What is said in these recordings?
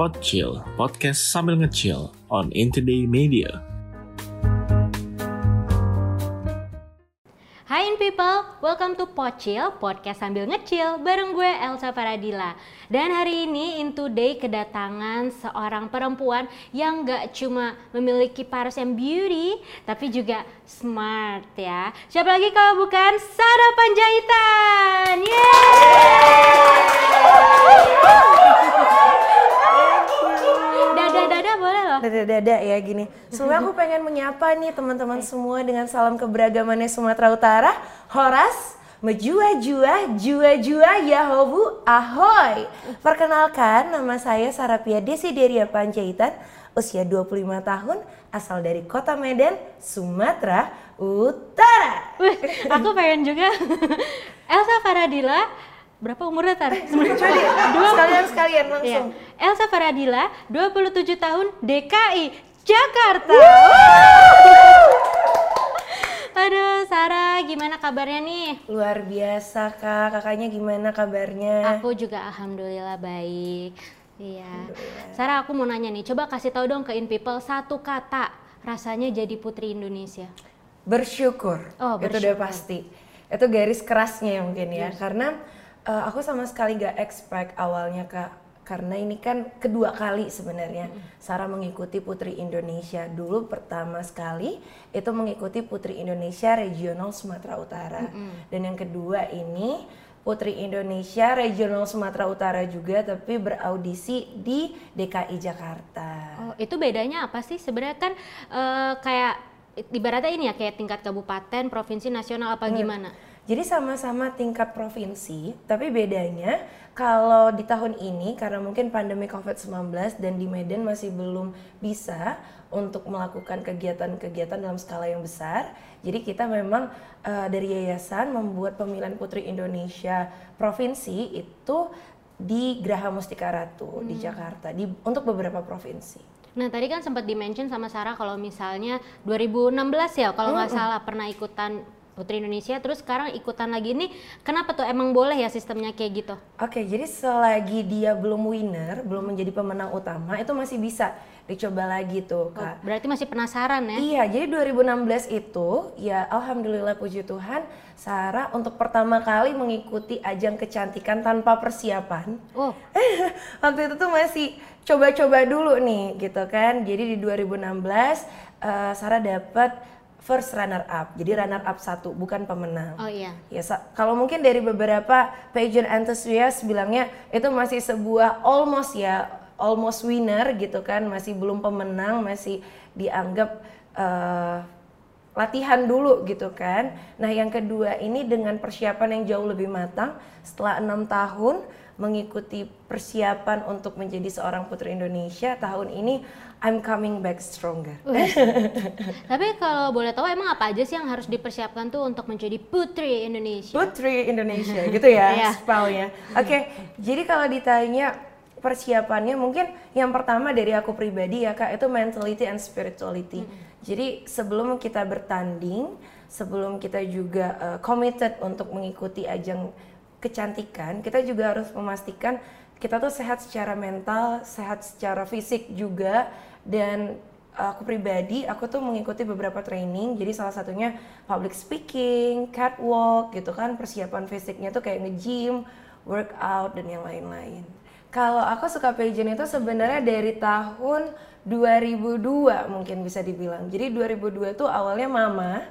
Podchill, podcast sambil ngechill on Intoday Media. Hai in people, welcome to Pocil, podcast sambil ngecil bareng gue Elsa Faradila. Dan hari ini in today kedatangan seorang perempuan yang gak cuma memiliki paras yang beauty, tapi juga smart ya. Siapa lagi kalau bukan Sarah Panjaitan? Yeay! Boleh loh. dada-dada ya gini. Sebelumnya aku pengen menyapa nih teman-teman semua dengan salam keberagamannya Sumatera Utara. Horas, Mejua-jua, jua-jua, Yahobu, ahoy. Perkenalkan, nama saya Sarapia Desideria Panjaitan, usia 25 tahun, asal dari kota Medan, Sumatera Utara. Wih, aku pengen juga. Elsa Faradila, berapa umurnya tar? Jadi, sekalian-sekalian langsung. Iya. Elsa Faradila, 27 tahun, DKI, Jakarta. Aduh, Sarah, gimana kabarnya nih? Luar biasa kak, kakaknya gimana kabarnya? Aku juga alhamdulillah baik. Iya. Sarah, aku mau nanya nih, coba kasih tahu dong ke In People satu kata rasanya jadi putri Indonesia. bersyukur. Oh, Itu udah bersyukur. pasti. Itu garis kerasnya mungkin ya. Karena uh, aku sama sekali gak expect awalnya Kak. Karena ini kan kedua kali sebenarnya Sarah mengikuti Putri Indonesia. Dulu pertama sekali itu mengikuti Putri Indonesia Regional Sumatera Utara. Dan yang kedua ini Putri Indonesia Regional Sumatera Utara juga tapi beraudisi di DKI Jakarta. Oh, itu bedanya apa sih? Sebenarnya kan eh, kayak ibaratnya ini ya kayak tingkat kabupaten, provinsi, nasional apa gimana? Jadi sama-sama tingkat provinsi, tapi bedanya kalau di tahun ini karena mungkin pandemi COVID-19 dan di Medan masih belum bisa untuk melakukan kegiatan-kegiatan dalam skala yang besar. Jadi kita memang eh, dari yayasan membuat pemilihan Putri Indonesia provinsi itu di Graha Mustika Ratu di Jakarta di untuk beberapa provinsi. Nah tadi kan sempat di-mention sama Sarah kalau misalnya 2016 ya kalau nggak salah pernah ikutan Putri Indonesia terus sekarang ikutan lagi ini kenapa tuh emang boleh ya sistemnya kayak gitu? Oke, jadi selagi dia belum winner, belum menjadi pemenang utama, itu masih bisa dicoba lagi tuh, Kak. Berarti masih penasaran ya? Iya, jadi 2016 itu ya alhamdulillah puji Tuhan, Sarah untuk pertama kali mengikuti ajang kecantikan tanpa persiapan. Oh, Waktu itu tuh masih coba-coba dulu nih gitu kan. Jadi di 2016 eh, Sarah dapat first runner up. Jadi runner up satu, bukan pemenang. oh iya. Ya, kalau mungkin dari beberapa pageant enthusiast bilangnya itu masih sebuah almost ya, almost winner gitu kan, masih belum pemenang, masih dianggap eh, latihan dulu gitu kan. Nah yang kedua ini dengan persiapan yang jauh lebih matang, setelah enam tahun mengikuti persiapan untuk menjadi seorang putri Indonesia, tahun ini I'm coming back stronger. Tapi kalau boleh tahu emang apa aja sih yang harus dipersiapkan tuh untuk menjadi putri Indonesia? Putri Indonesia gitu ya Iya. spellnya. Oke, jadi kalau ditanya persiapannya mungkin yang pertama dari aku pribadi ya kak itu mentality and spirituality. Jadi sebelum kita bertanding, sebelum kita juga uh, committed untuk mengikuti ajang kecantikan, kita juga harus memastikan kita tuh sehat secara mental, sehat secara fisik juga dan aku pribadi aku tuh mengikuti beberapa training jadi salah satunya public speaking, catwalk gitu kan persiapan fisiknya tuh kayak nge-gym, workout dan yang lain-lain. Kalau aku suka pageant itu sebenarnya dari tahun 2002 mungkin bisa dibilang. Jadi 2002 tuh awalnya mama,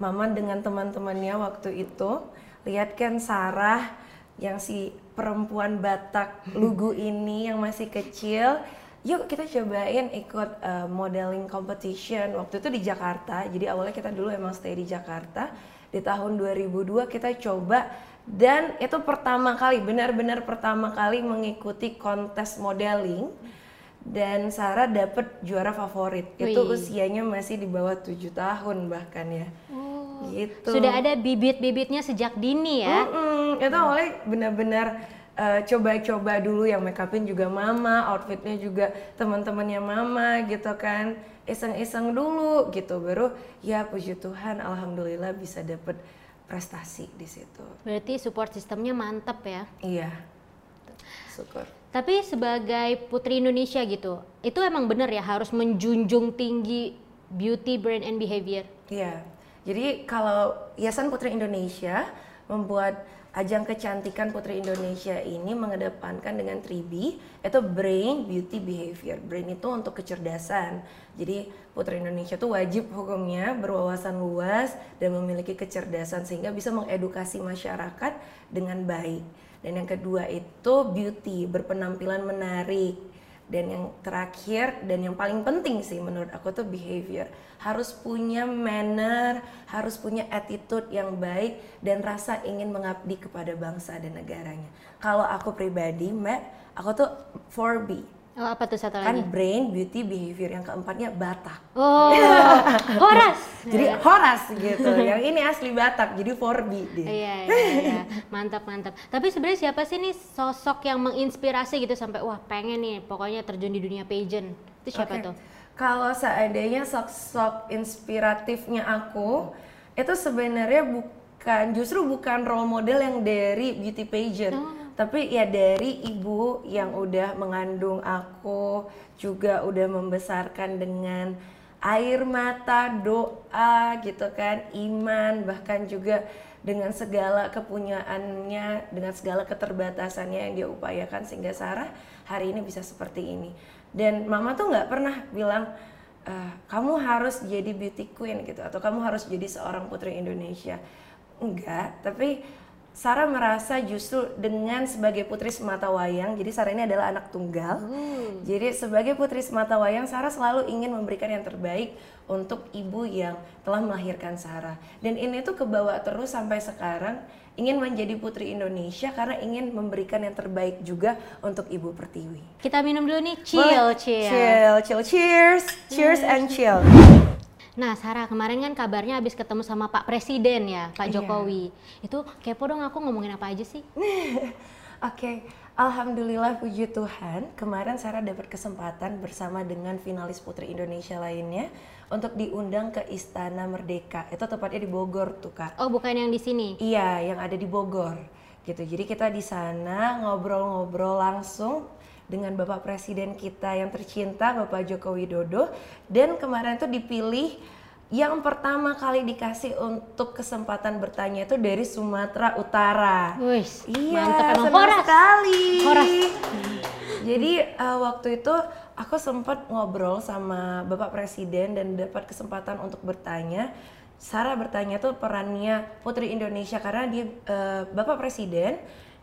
mama dengan teman-temannya waktu itu lihat kan Sarah yang si perempuan Batak lugu ini yang masih kecil. Yuk kita cobain ikut uh, modeling competition. Waktu itu di Jakarta jadi awalnya kita dulu emang stay di Jakarta. Di tahun 2002 kita coba dan itu pertama kali benar-benar pertama kali mengikuti kontes modeling. Dan Sarah dapet juara favorit. Itu Wih. usianya masih di bawah tujuh tahun bahkan ya gitu Sudah ada bibit-bibitnya sejak dini ya? Mm-mm, itu awalnya benar-benar eh, coba-coba dulu yang make upin juga mama, outfitnya juga teman-temannya mama gitu kan, iseng-iseng dulu gitu, baru ya puji Tuhan, alhamdulillah bisa dapet prestasi di situ. Berarti support sistemnya mantep ya? Iya, syukur. Tapi sebagai putri Indonesia gitu, itu emang bener ya harus menjunjung tinggi beauty, brand, and behavior. Iya. Jadi kalau Yayasan Putri Indonesia membuat ajang kecantikan Putri Indonesia ini mengedepankan dengan 3B itu brain, beauty, behavior. Brain itu untuk kecerdasan. Jadi Putri Indonesia itu wajib hukumnya berwawasan luas dan memiliki kecerdasan sehingga bisa mengedukasi masyarakat dengan baik. Dan yang kedua itu beauty, berpenampilan menarik. Dan yang terakhir dan yang paling penting sih menurut aku tuh behavior. Harus punya manner, harus punya attitude yang baik dan rasa ingin mengabdi kepada bangsa dan negaranya. Kalau aku pribadi, Mbak, aku tuh 4B. Oh, apa tuh satu Kan lagi? brain, beauty, behavior. Yang keempatnya Batak. Oh, Horas. Jadi Horas gitu. yang ini asli Batak, jadi 4B dia. Iya, iya, iya. Mantap, mantap. Tapi sebenarnya siapa sih nih sosok yang menginspirasi gitu sampai wah pengen nih pokoknya terjun di dunia pageant. Itu siapa Oke. tuh? Kalau seandainya sosok inspiratifnya aku, itu sebenarnya bukan justru bukan role model yang dari beauty pageant, tapi ya dari ibu yang udah mengandung aku, juga udah membesarkan dengan air mata, doa gitu kan, iman, bahkan juga dengan segala kepunyaannya, dengan segala keterbatasannya yang dia upayakan sehingga Sarah hari ini bisa seperti ini. Dan mama tuh nggak pernah bilang "Eh, kamu harus jadi beauty queen gitu atau kamu harus jadi seorang putri Indonesia. Enggak, tapi Sarah merasa justru dengan sebagai putri semata wayang, jadi Sarah ini adalah anak tunggal. Jadi sebagai putri semata wayang, Sarah selalu ingin memberikan yang terbaik untuk ibu yang telah melahirkan Sarah. Dan ini tuh kebawa terus sampai sekarang ingin menjadi putri Indonesia karena ingin memberikan yang terbaik juga untuk Ibu Pertiwi. Kita minum dulu nih, chill, Boleh? chill. chill, chill, cheers, cheers and chill. Nah, Sarah, kemarin kan kabarnya habis ketemu sama Pak Presiden ya, Pak Iya. Jokowi. Itu kepo dong aku ngomongin apa aja sih? Oke, alhamdulillah puji Tuhan, kemarin Sarah dapat kesempatan bersama dengan finalis Putri Indonesia lainnya untuk diundang ke Istana Merdeka. Itu tepatnya di Bogor tuh kak. Oh, bukan yang di sini. Iya, yang ada di Bogor. Gitu. Jadi kita di sana ngobrol-ngobrol langsung dengan Bapak Presiden kita yang tercinta, Bapak Joko Widodo. Dan kemarin tuh dipilih yang pertama kali dikasih untuk kesempatan bertanya itu dari Sumatera Utara. Wis, Iya, mantap senang horas. sekali. Horas. Jadi eh, waktu itu aku sempat ngobrol sama Bapak Presiden dan dapat kesempatan untuk bertanya. Sarah bertanya tuh perannya Putri Indonesia karena dia eh, Bapak Presiden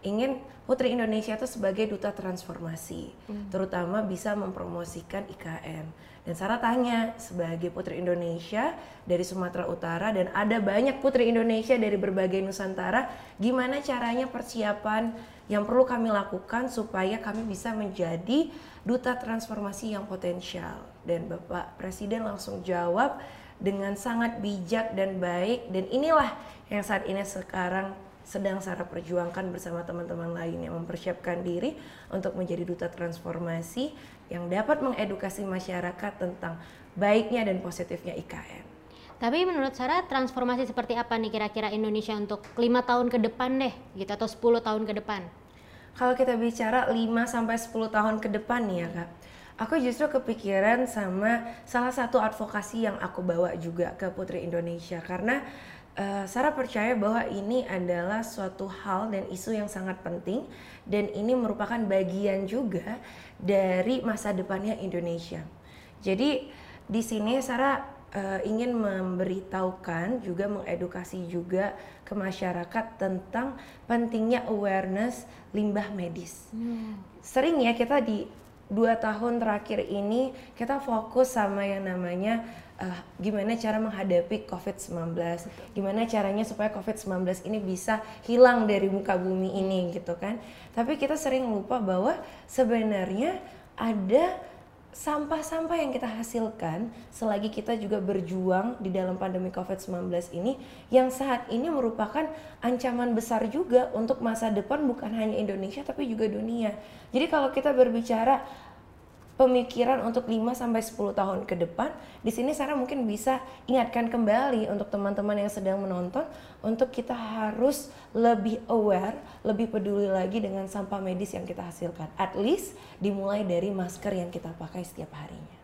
ingin Putri Indonesia itu sebagai duta transformasi, terutama bisa mempromosikan IKN. Dan Sarah tanya sebagai Putri Indonesia dari Sumatera Utara dan ada banyak Putri Indonesia dari berbagai Nusantara, gimana caranya persiapan yang perlu kami lakukan supaya kami bisa menjadi duta transformasi yang potensial. Dan Bapak Presiden langsung jawab dengan sangat bijak dan baik dan inilah yang saat ini sekarang sedang Sarah perjuangkan bersama teman-teman lain yang mempersiapkan diri untuk menjadi duta transformasi yang dapat mengedukasi masyarakat tentang baiknya dan positifnya IKN. Tapi menurut Sarah transformasi seperti apa nih kira-kira Indonesia untuk lima tahun ke depan deh, gitu atau 10 tahun ke depan? Kalau kita bicara 5 sampai 10 tahun ke depan nih ya, Kak. Aku justru kepikiran sama salah satu advokasi yang aku bawa juga ke Putri Indonesia karena eh, Sarah percaya bahwa ini adalah suatu hal dan isu yang sangat penting dan ini merupakan bagian juga dari masa depannya Indonesia. Jadi di sini Sarah eh, ingin memberitahukan juga mengedukasi juga ke masyarakat tentang pentingnya awareness limbah medis. Sering ya kita di dua tahun terakhir ini kita fokus sama yang namanya eh, gimana cara menghadapi COVID-19, gimana caranya supaya COVID-19 ini bisa hilang dari muka bumi ini gitu kan. Tapi kita sering lupa bahwa sebenarnya ada sampah-sampah yang kita hasilkan selagi kita juga berjuang di dalam pandemi COVID-19 ini yang saat ini merupakan ancaman besar juga untuk masa depan bukan hanya Indonesia tapi juga dunia. Jadi kalau kita berbicara pemikiran untuk 5 sampai 10 tahun ke depan, di sini Sarah mungkin bisa ingatkan kembali untuk teman-teman yang sedang menonton untuk kita harus lebih aware, lebih peduli lagi dengan sampah medis yang kita hasilkan. At least dimulai dari masker yang kita pakai setiap harinya.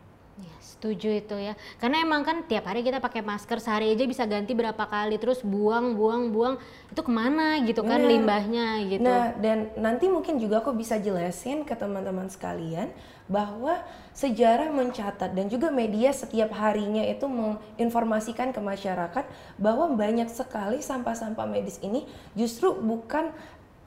Setuju itu ya. Karena emang kan tiap hari kita pakai masker sehari aja bisa ganti berapa kali terus buang buang buang itu ke mana gitu kan Nah, limbahnya gitu. Nah, dan nanti mungkin juga aku bisa jelasin ke teman-teman sekalian bahwa sejarah mencatat dan juga media setiap harinya itu menginformasikan ke masyarakat bahwa banyak sekali sampah-sampah medis ini justru bukan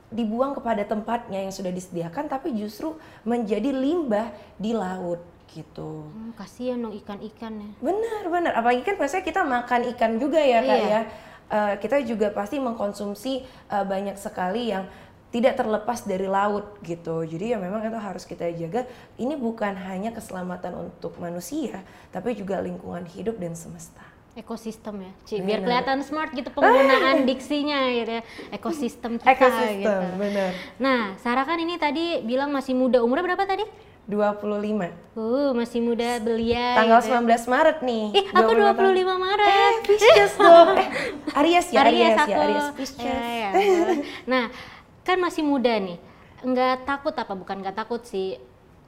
dibuang kepada tempatnya yang sudah disediakan tapi justru menjadi limbah di laut gitu. Hmm, kasihan dong ikan-ikan ya. Benar, benar. Apalagi kan biasanya kita makan ikan juga ya kak Iya. ya. Eh, kita juga pasti mengkonsumsi eh, banyak sekali yang tidak terlepas dari laut gitu. Jadi ya memang itu harus kita jaga. Ini bukan hanya keselamatan untuk manusia, tapi juga lingkungan hidup dan semesta. Ekosistem ya, Ci. Biar Benar. kelihatan smart gitu penggunaan diksinya gitu ya. Ekosistem kita Ekosistem, gitu. benar. Nah, Sarah kan ini tadi bilang masih muda. Umurnya berapa tadi? 25. Uh, masih muda belia. Tanggal gitu ya. 19 Maret nih. Ih, aku 25 tahun. 25 Maret. Eh, Pisces dong. Eh, Aries ya, Aries, Aries ya, aku. Aries Pisces. Ya, ya, nah, kan masih muda nih. Nggak takut apa? Bukan nggak takut sih.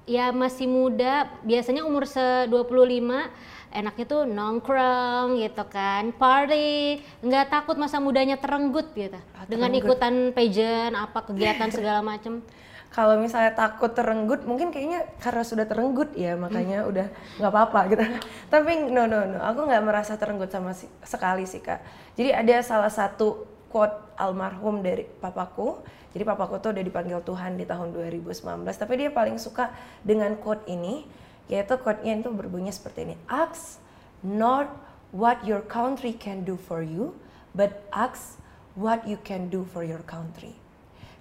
Ya masih muda, biasanya umur se 25 enaknya tuh nongkrong gitu kan, party, nggak takut masa mudanya terenggut gitu. Dengan terenggut. ikutan pageant, apa kegiatan segala macem. Kalau misalnya takut terenggut, mungkin kayaknya karena sudah terenggut ya, makanya udah nggak apa-apa gitu. Tapi no no no, aku nggak merasa terenggut sama si- sekali sih kak. Jadi ada salah satu quote almarhum dari papaku. Jadi papaku tuh udah dipanggil Tuhan di tahun 2019. Tapi dia paling suka dengan quote ini, yaitu quote-nya itu berbunyi seperti ini. Ask not what your country can do for you, but ask what you can do for your country.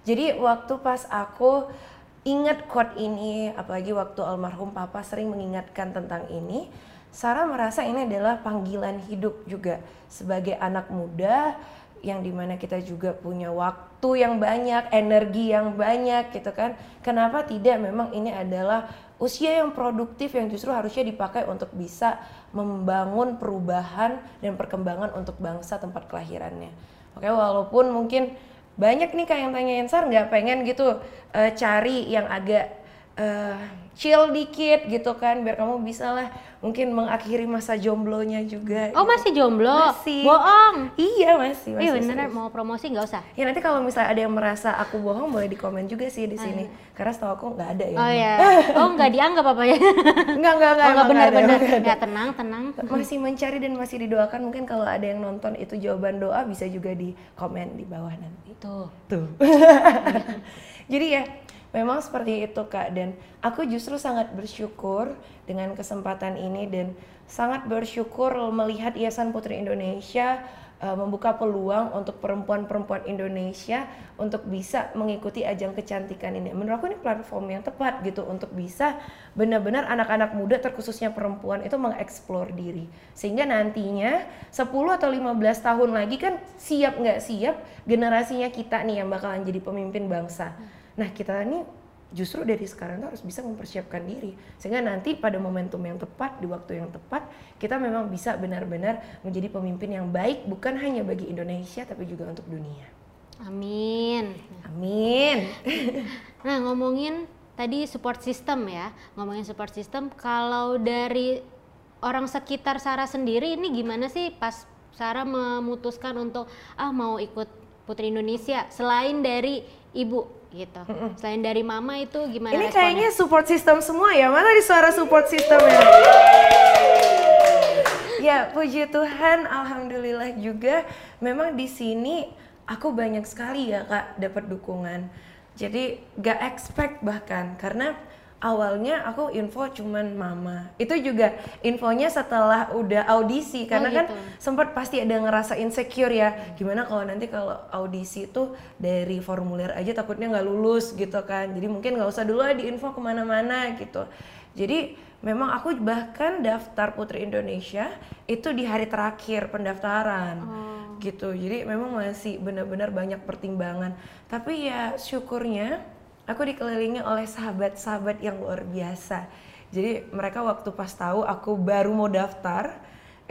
Jadi waktu pas aku ingat quote ini, apalagi waktu almarhum papa sering mengingatkan tentang ini, Sarah merasa ini adalah panggilan hidup juga sebagai anak muda yang di mana kita juga punya waktu yang banyak, energi yang banyak gitu kan. Kenapa tidak memang ini adalah usia yang produktif yang justru harusnya dipakai untuk bisa membangun perubahan dan perkembangan untuk bangsa tempat kelahirannya. Oke, walaupun mungkin banyak nih kak yang tanyain Sar nggak pengen gitu eh, cari yang agak eh, chill dikit gitu kan biar kamu bisa lah mungkin mengakhiri masa jomblonya juga. Oh masih jomblo? Masih. Bohong. Iya masih. Iya masih beneran serius. mau promosi nggak usah? Ya nanti kalau misalnya ada yang merasa aku bohong boleh di komen juga sih di sini. Karena setahu aku nggak ada ya. Oh ya. Oh nggak dianggap apa ya? Oh nggak nggak benar-benar. emang nggak ada. Ya tenang tenang. Masih mencari dan masih didoakan mungkin kalau ada yang nonton itu jawaban doa bisa juga di komen di bawah nanti. Tuh. Tuh. Jadi ya memang seperti itu kak dan aku justru sangat bersyukur dengan kesempatan ini dan sangat bersyukur melihat Yayasan Putri Indonesia uh, membuka peluang untuk perempuan-perempuan Indonesia untuk bisa mengikuti ajang kecantikan ini. Menurut aku ini platform yang tepat gitu untuk bisa benar-benar anak-anak muda terkhususnya perempuan itu mengeksplor diri. Sehingga nantinya 10 atau 15 tahun lagi kan siap nggak siap generasinya kita nih yang bakalan jadi pemimpin bangsa. Nah kita nih justru dari sekarang tuh harus bisa mempersiapkan diri sehingga nanti pada momentum yang tepat di waktu yang tepat kita memang bisa benar-benar menjadi pemimpin yang baik bukan hanya bagi Indonesia tapi juga untuk dunia. Amin. Amin. Nah ngomongin tadi support system ya, ngomongin support system. Kalau dari orang sekitar Sarah sendiri ini gimana sih pas Sarah memutuskan untuk ah mau ikut Putri Indonesia selain dari ibu gitu, selain dari mama itu gimana Ini responnya? kayaknya support system semua ya. Mana di suara support systemnya? ya, puji Tuhan, alhamdulillah juga. Memang di sini aku banyak sekali ya kak dapat dukungan. Jadi gak expect bahkan karena awalnya aku info cuman mama. Itu juga infonya setelah udah audisi karena kan gitu. sempat pasti ada ngerasa insecure ya. Gimana kalau nanti kalau audisi itu dari formulir aja takutnya nggak lulus gitu kan. Jadi mungkin nggak usah dulu lah diinfo ke mana-mana gitu. Jadi memang aku bahkan daftar Putri Indonesia itu di hari terakhir pendaftaran gitu. Jadi memang masih benar-benar banyak pertimbangan. Tapi ya syukurnya aku dikelilingi oleh sahabat-sahabat yang luar biasa Jadi mereka waktu pas tahu aku baru mau daftar,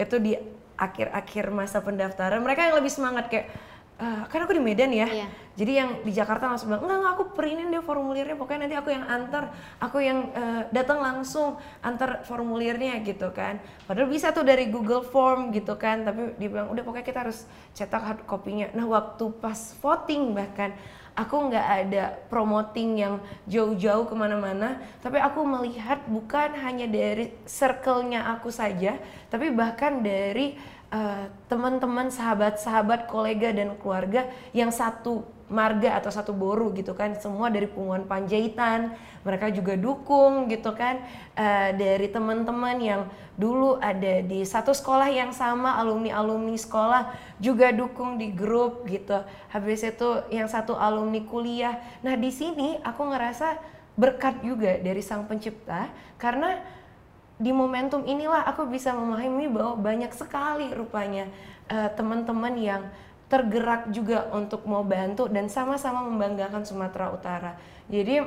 itu di akhir-akhir masa pendaftaran mereka yang lebih semangat kayak "Eh, kan aku di Medan ya. Iya. Jadi yang di Jakarta langsung bilang, enggak, enggak aku printin deh formulirnya, pokoknya nanti aku yang antar, aku yang eh, datang langsung antar formulirnya gitu kan. Padahal bisa tuh dari Google Form gitu kan, tapi dia bilang udah pokoknya kita harus cetak hard copy-nya. Nah waktu pas voting bahkan, aku nggak ada promoting yang jauh-jauh ke mana-mana, tapi aku melihat bukan hanya dari circle-nya aku saja, tapi bahkan dari eh, teman-teman, sahabat-sahabat, kolega dan keluarga yang satu marga atau satu boru gitu kan, semua dari punguan Panjaitan, mereka juga dukung gitu kan, Eh, dari teman-teman yang dulu ada di satu sekolah yang sama, alumni-alumni sekolah juga dukung di grup gitu. Habis itu yang satu alumni kuliah. Nah di sini aku ngerasa berkat juga dari sang pencipta karena di momentum inilah aku bisa memahami bahwa banyak sekali rupanya eh, teman-teman yang tergerak juga untuk mau bantu dan sama-sama membanggakan Sumatera Utara. Jadi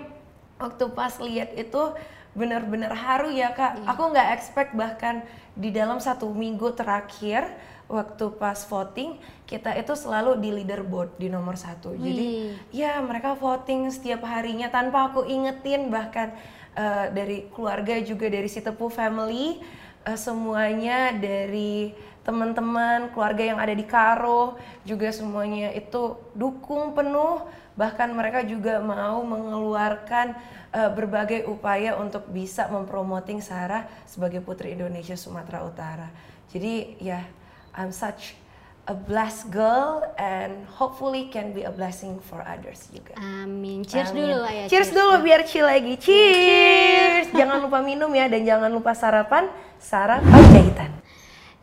waktu pas lihat itu benar-benar haru ya kak. Aku nggak expect bahkan di dalam satu minggu terakhir waktu pas voting kita itu selalu di leaderboard di nomor satu. Jadi ya mereka voting setiap harinya tanpa aku ingetin bahkan eh, dari keluarga juga dari si Tepu family eh, semuanya dari teman-teman keluarga yang ada di Karo juga semuanya itu dukung penuh. Bahkan mereka juga mau mengeluarkan eh, berbagai upaya untuk bisa mempromoting Sarah sebagai putri Indonesia Sumatera Utara. Jadi ya I'm such a blessed girl and hopefully can be a blessing for others juga Amin. Cheers Amin. dulu ayah. Cheers dulu biar chill lagi. Cheers. jangan lupa minum ya dan jangan lupa sarapan. Sarah Panjaitan.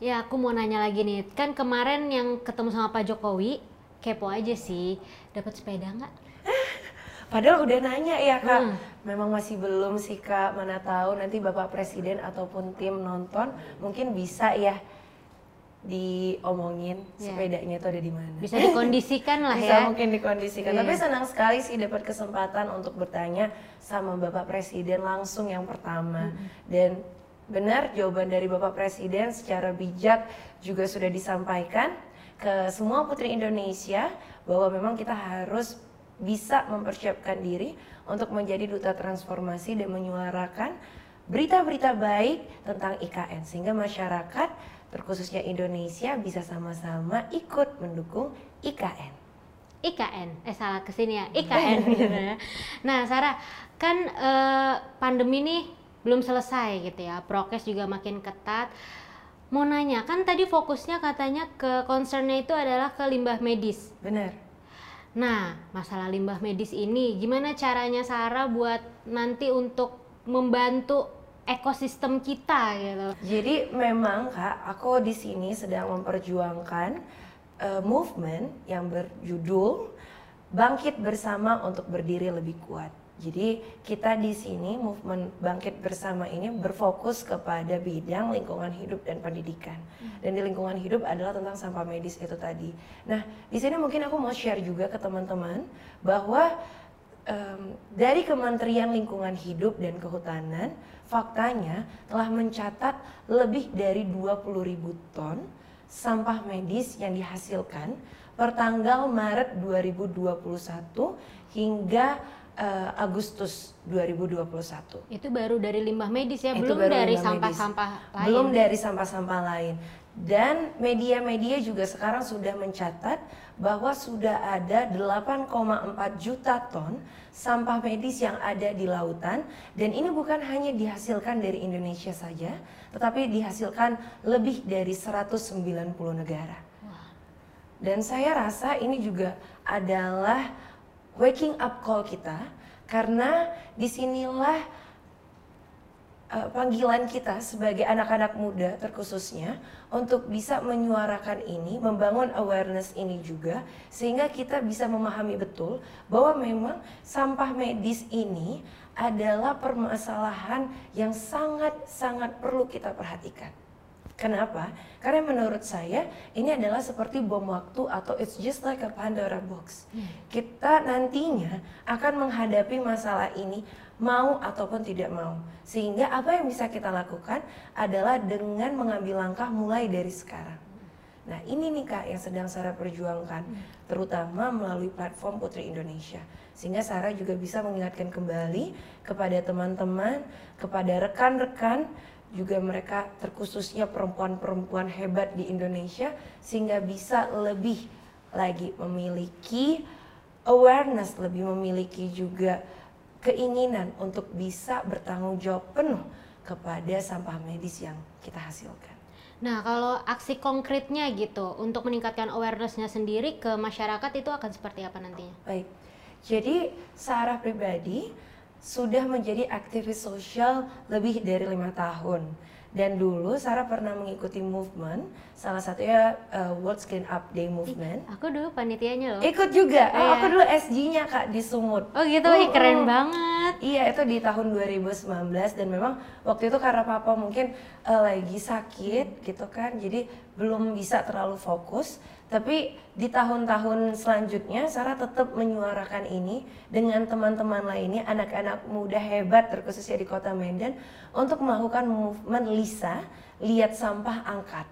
Ya, aku mau nanya lagi nih. Kan kemarin yang ketemu sama Pak Jokowi, kepo aja sih. Dapat sepeda nggak? Padahal udah nanya ya kak. Hmm. Memang masih belum sih kak. Mana tahu nanti bapak presiden ataupun tim nonton mungkin bisa ya diomongin Ya. sepedanya itu ada di mana. Bisa dikondisikan lah Bisa ya. mungkin dikondisikan. Iya. Tapi senang sekali sih dapat kesempatan untuk bertanya sama Bapak Presiden langsung yang pertama. Dan benar jawaban dari Bapak Presiden secara bijak juga sudah disampaikan ke semua putri Indonesia bahwa memang kita harus bisa mempersiapkan diri untuk menjadi duta transformasi dan menyuarakan berita-berita baik tentang IKN sehingga masyarakat terkhususnya Indonesia bisa sama-sama ikut mendukung IKN. IKN, eh salah ke sini ya, IKN. nah Sarah, kan eh, pandemi nih belum selesai gitu ya, prokes juga makin ketat. Mau nanya, kan tadi fokusnya katanya ke concernnya itu adalah ke limbah medis. Benar. Nah, masalah limbah medis ini gimana caranya Sarah buat nanti untuk membantu ekosistem kita gitu. Jadi memang kak, aku di sini sedang memperjuangkan eh, movement yang berjudul Bangkit Bersama untuk Berdiri Lebih Kuat. Jadi kita di sini movement Bangkit Bersama ini berfokus kepada bidang lingkungan hidup dan pendidikan. Dan di lingkungan hidup adalah tentang sampah medis itu tadi. Nah, di sini mungkin aku mau share juga ke teman-teman bahwa em, dari Kementerian Lingkungan Hidup dan Kehutanan faktanya telah mencatat lebih dari 20.000 ton sampah medis yang dihasilkan per tanggal Maret 2021 hingga eh, Agustus 2021. Itu baru dari limbah medis ya, Itu belum baru dari sampah-sampah lain. Belum dari sampah-sampah lain. Dan media-media juga sekarang sudah mencatat bahwa sudah ada 8,4 juta ton sampah medis yang ada di lautan dan ini bukan hanya dihasilkan dari Indonesia saja, tetapi dihasilkan lebih dari 190 negara. Dan saya rasa ini juga adalah waking up call kita karena di sinilah uh, panggilan kita sebagai anak-anak muda terkhususnya untuk bisa menyuarakan ini, membangun awareness ini juga sehingga kita bisa memahami betul bahwa memang sampah medis ini adalah permasalahan yang sangat-sangat perlu kita perhatikan. Kenapa? Karena menurut saya ini adalah seperti bom waktu atau it's just like a Pandora box. Kita nantinya akan menghadapi masalah ini mau ataupun tidak mau. Sehingga apa yang bisa kita lakukan adalah dengan mengambil langkah mulai dari sekarang. Nah ini nih kak yang sedang Sarah perjuangkan, terutama melalui platform Putri Indonesia. Sehingga Sarah juga bisa mengingatkan kembali kepada teman-teman, kepada rekan-rekan, juga mereka terkhususnya perempuan-perempuan hebat di Indonesia, sehingga bisa lebih lagi memiliki awareness, lebih memiliki juga keinginan untuk bisa bertanggung jawab penuh kepada sampah medis yang kita hasilkan. Nah, kalau aksi konkretnya gitu untuk meningkatkan awarenessnya sendiri ke masyarakat itu akan seperti apa nantinya? Baik, jadi Sarah pribadi sudah menjadi aktivis sosial lebih dari lima tahun. Dan dulu Sarah pernah mengikuti movement, salah satunya uh, World Skin Up Day movement. Aku dulu panitianya loh. Ikut juga, oh, Iya. aku dulu SG-nya kak di Sumut. Oh gitu, ih, keren banget. Iya itu di tahun 2019 dan memang waktu itu karena papa mungkin eh, lagi sakit gitu kan, jadi belum bisa terlalu fokus. Tapi di tahun-tahun selanjutnya Sarah tetap menyuarakan ini dengan teman-teman lainnya, anak-anak muda hebat terkhususnya di kota Medan untuk melakukan movement Lisa lihat sampah angkat.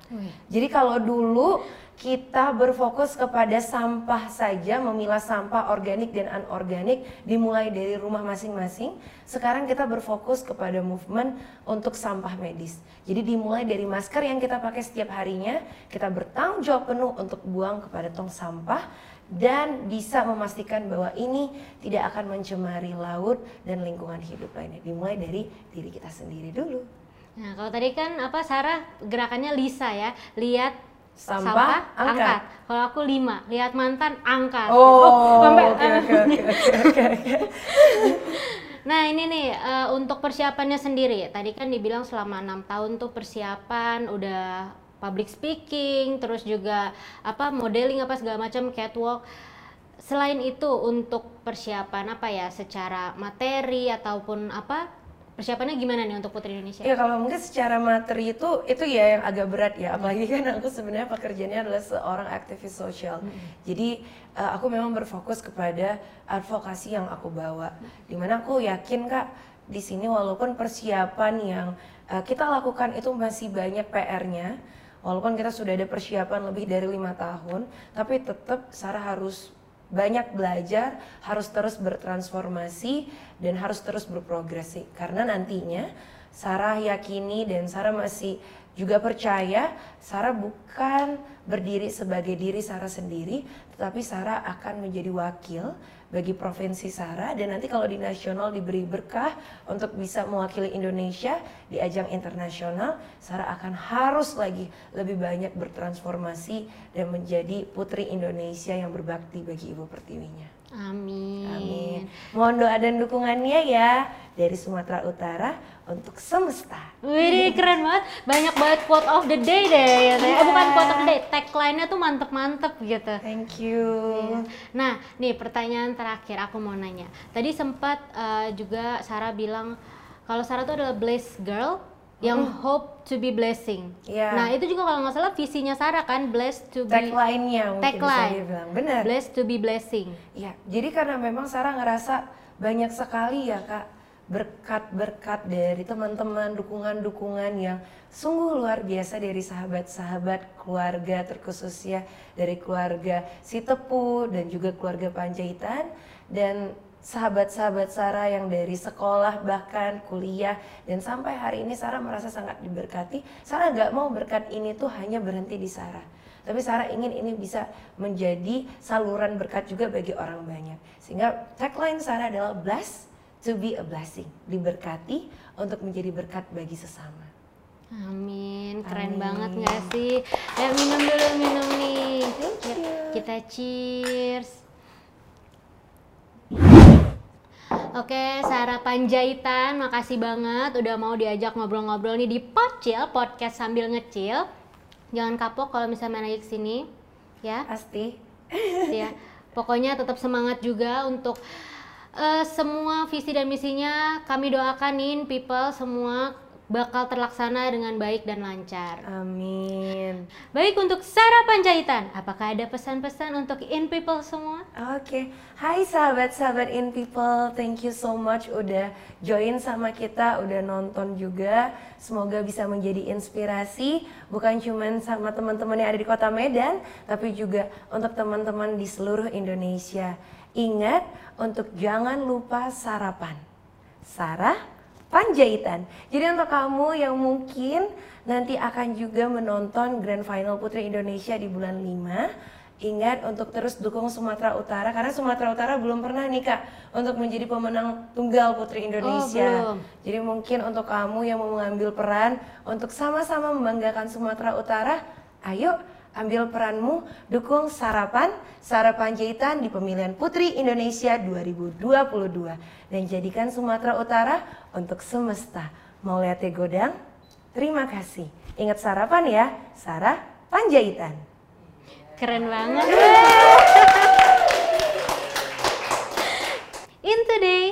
Jadi kalau dulu kita berfokus kepada sampah saja, memilah sampah organik dan anorganik dimulai dari rumah masing-masing. Sekarang kita berfokus kepada movement untuk sampah medis. Jadi dimulai dari masker yang kita pakai setiap harinya, kita bertanggung jawab penuh untuk buang kepada tong sampah dan bisa memastikan bahwa ini tidak akan mencemari laut dan lingkungan hidup lainnya. Dimulai dari diri kita sendiri dulu. Nah, kalau tadi kan apa Sarah gerakannya Lisa ya, lihat Sampah, angkat. Kalau aku lima, lihat mantan angkat. Oh, sampai oke oke oke oke. Nah ini nih eh, untuk persiapannya sendiri. Tadi kan dibilang selama enam tahun tuh persiapan udah public speaking, terus juga apa modeling apa segala macam catwalk. Selain itu untuk persiapan apa ya secara materi ataupun apa persiapannya gimana nih untuk Putri Indonesia? Ya kalau mungkin secara materi itu itu ya yang agak berat ya. Apalagi kan aku sebenarnya pekerjaannya adalah seorang aktivis sosial. Jadi eh, aku memang berfokus kepada advokasi yang aku bawa. Di mana aku yakin kak di sini walaupun persiapan yang eh, kita lakukan itu masih banyak PR-nya walaupun kita sudah ada persiapan lebih dari lima tahun tapi tetap Sarah harus banyak belajar, harus terus bertransformasi dan harus terus berprogresi karena nantinya Sarah yakini dan Sarah masih juga percaya Sarah bukan berdiri sebagai diri Sarah sendiri tetapi Sarah akan menjadi wakil bagi provinsi Sarah dan nanti kalau di nasional diberi berkah untuk bisa mewakili Indonesia di ajang internasional Sarah akan harus lagi lebih banyak bertransformasi dan menjadi putri Indonesia yang berbakti bagi Ibu Pertiwinya. Amin. Amin. Mohon doa dan dukungannya ya dari Sumatera Utara untuk semesta. Wih keren banget, banyak banget quote of the day deh ya. teh. Eh, bukan quote of the day, tagline-nya tuh mantep-mantep gitu. Thank you. Nah, nih pertanyaan terakhir aku mau nanya. Tadi sempat eh, juga Sarah bilang kalau Sarah tuh adalah blessed girl yang hope to be blessing. Iya. Nah, itu juga kalau nggak salah visinya Sarah kan blessed to be Tagline-nya mungkin bisa Tagline. dibilang. Benar. blessed to be blessing. Ya, jadi karena memang Sarah ngerasa banyak sekali ya kak berkat-berkat dari teman-teman, dukungan-dukungan yang sungguh luar biasa dari sahabat-sahabat keluarga terkhususnya dari keluarga si Tepu dan juga keluarga Panjaitan dan sahabat-sahabat Sarah yang dari sekolah bahkan kuliah dan sampai hari ini Sarah merasa sangat diberkati. Sarah nggak mau berkat ini tuh hanya berhenti di Sarah. Tapi Sarah ingin ini bisa menjadi saluran berkat juga bagi orang banyak. Sehingga tagline Sarah adalah blessed to be a blessing. Diberkati untuk menjadi berkat bagi sesama. Amin, keren Amin. banget nggak sih? Ya minum dulu, minum nih. Thank Yuk, you. Kita cheers. Oke, Sarah Panjaitan, makasih banget udah mau diajak ngobrol-ngobrol nih di Pocil, podcast sambil ngecil. Jangan kapok kalau misalnya lagi ke sini, ya. Pasti. ya. Pokoknya tetap semangat juga untuk eh, semua visi dan misinya kami doakan nih people semua bakal terlaksana dengan baik dan lancar. Amin. Baik untuk Sarah Panjaitan, apakah ada pesan-pesan untuk in people semua? Oke, hai sahabat-sahabat in people, thank you so much udah join sama kita, udah nonton juga. Semoga bisa menjadi inspirasi bukan cuman sama teman-teman yang ada di Kota Medan, tapi juga untuk teman-teman di seluruh Indonesia. Ingat untuk jangan lupa sarapan. Sarah Panjaitan. Jadi untuk kamu yang mungkin nanti akan juga menonton Grand Final Putri Indonesia di bulan 5, ingat untuk terus dukung Sumatera Utara karena Sumatera Utara belum pernah nih Kak untuk menjadi pemenang tunggal Putri Indonesia. belum. Jadi mungkin untuk kamu yang mau mengambil peran untuk sama-sama membanggakan Sumatera Utara, ayo ambil peranmu, dukung sarapan, sarapan jahitan di pemilihan Putri Indonesia 2022 dan jadikan Sumatera Utara untuk semesta. Mau lihat ya godang? Terima kasih. Ingat sarapan ya, Sarah Panjaitan. Keren banget. in today.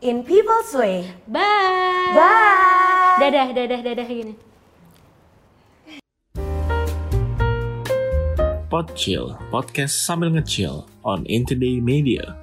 In People's Way. Bye. Bye. Dadah, dadah, dadah gini. Pod Chill, podcast sambil ngecil on In Today Media.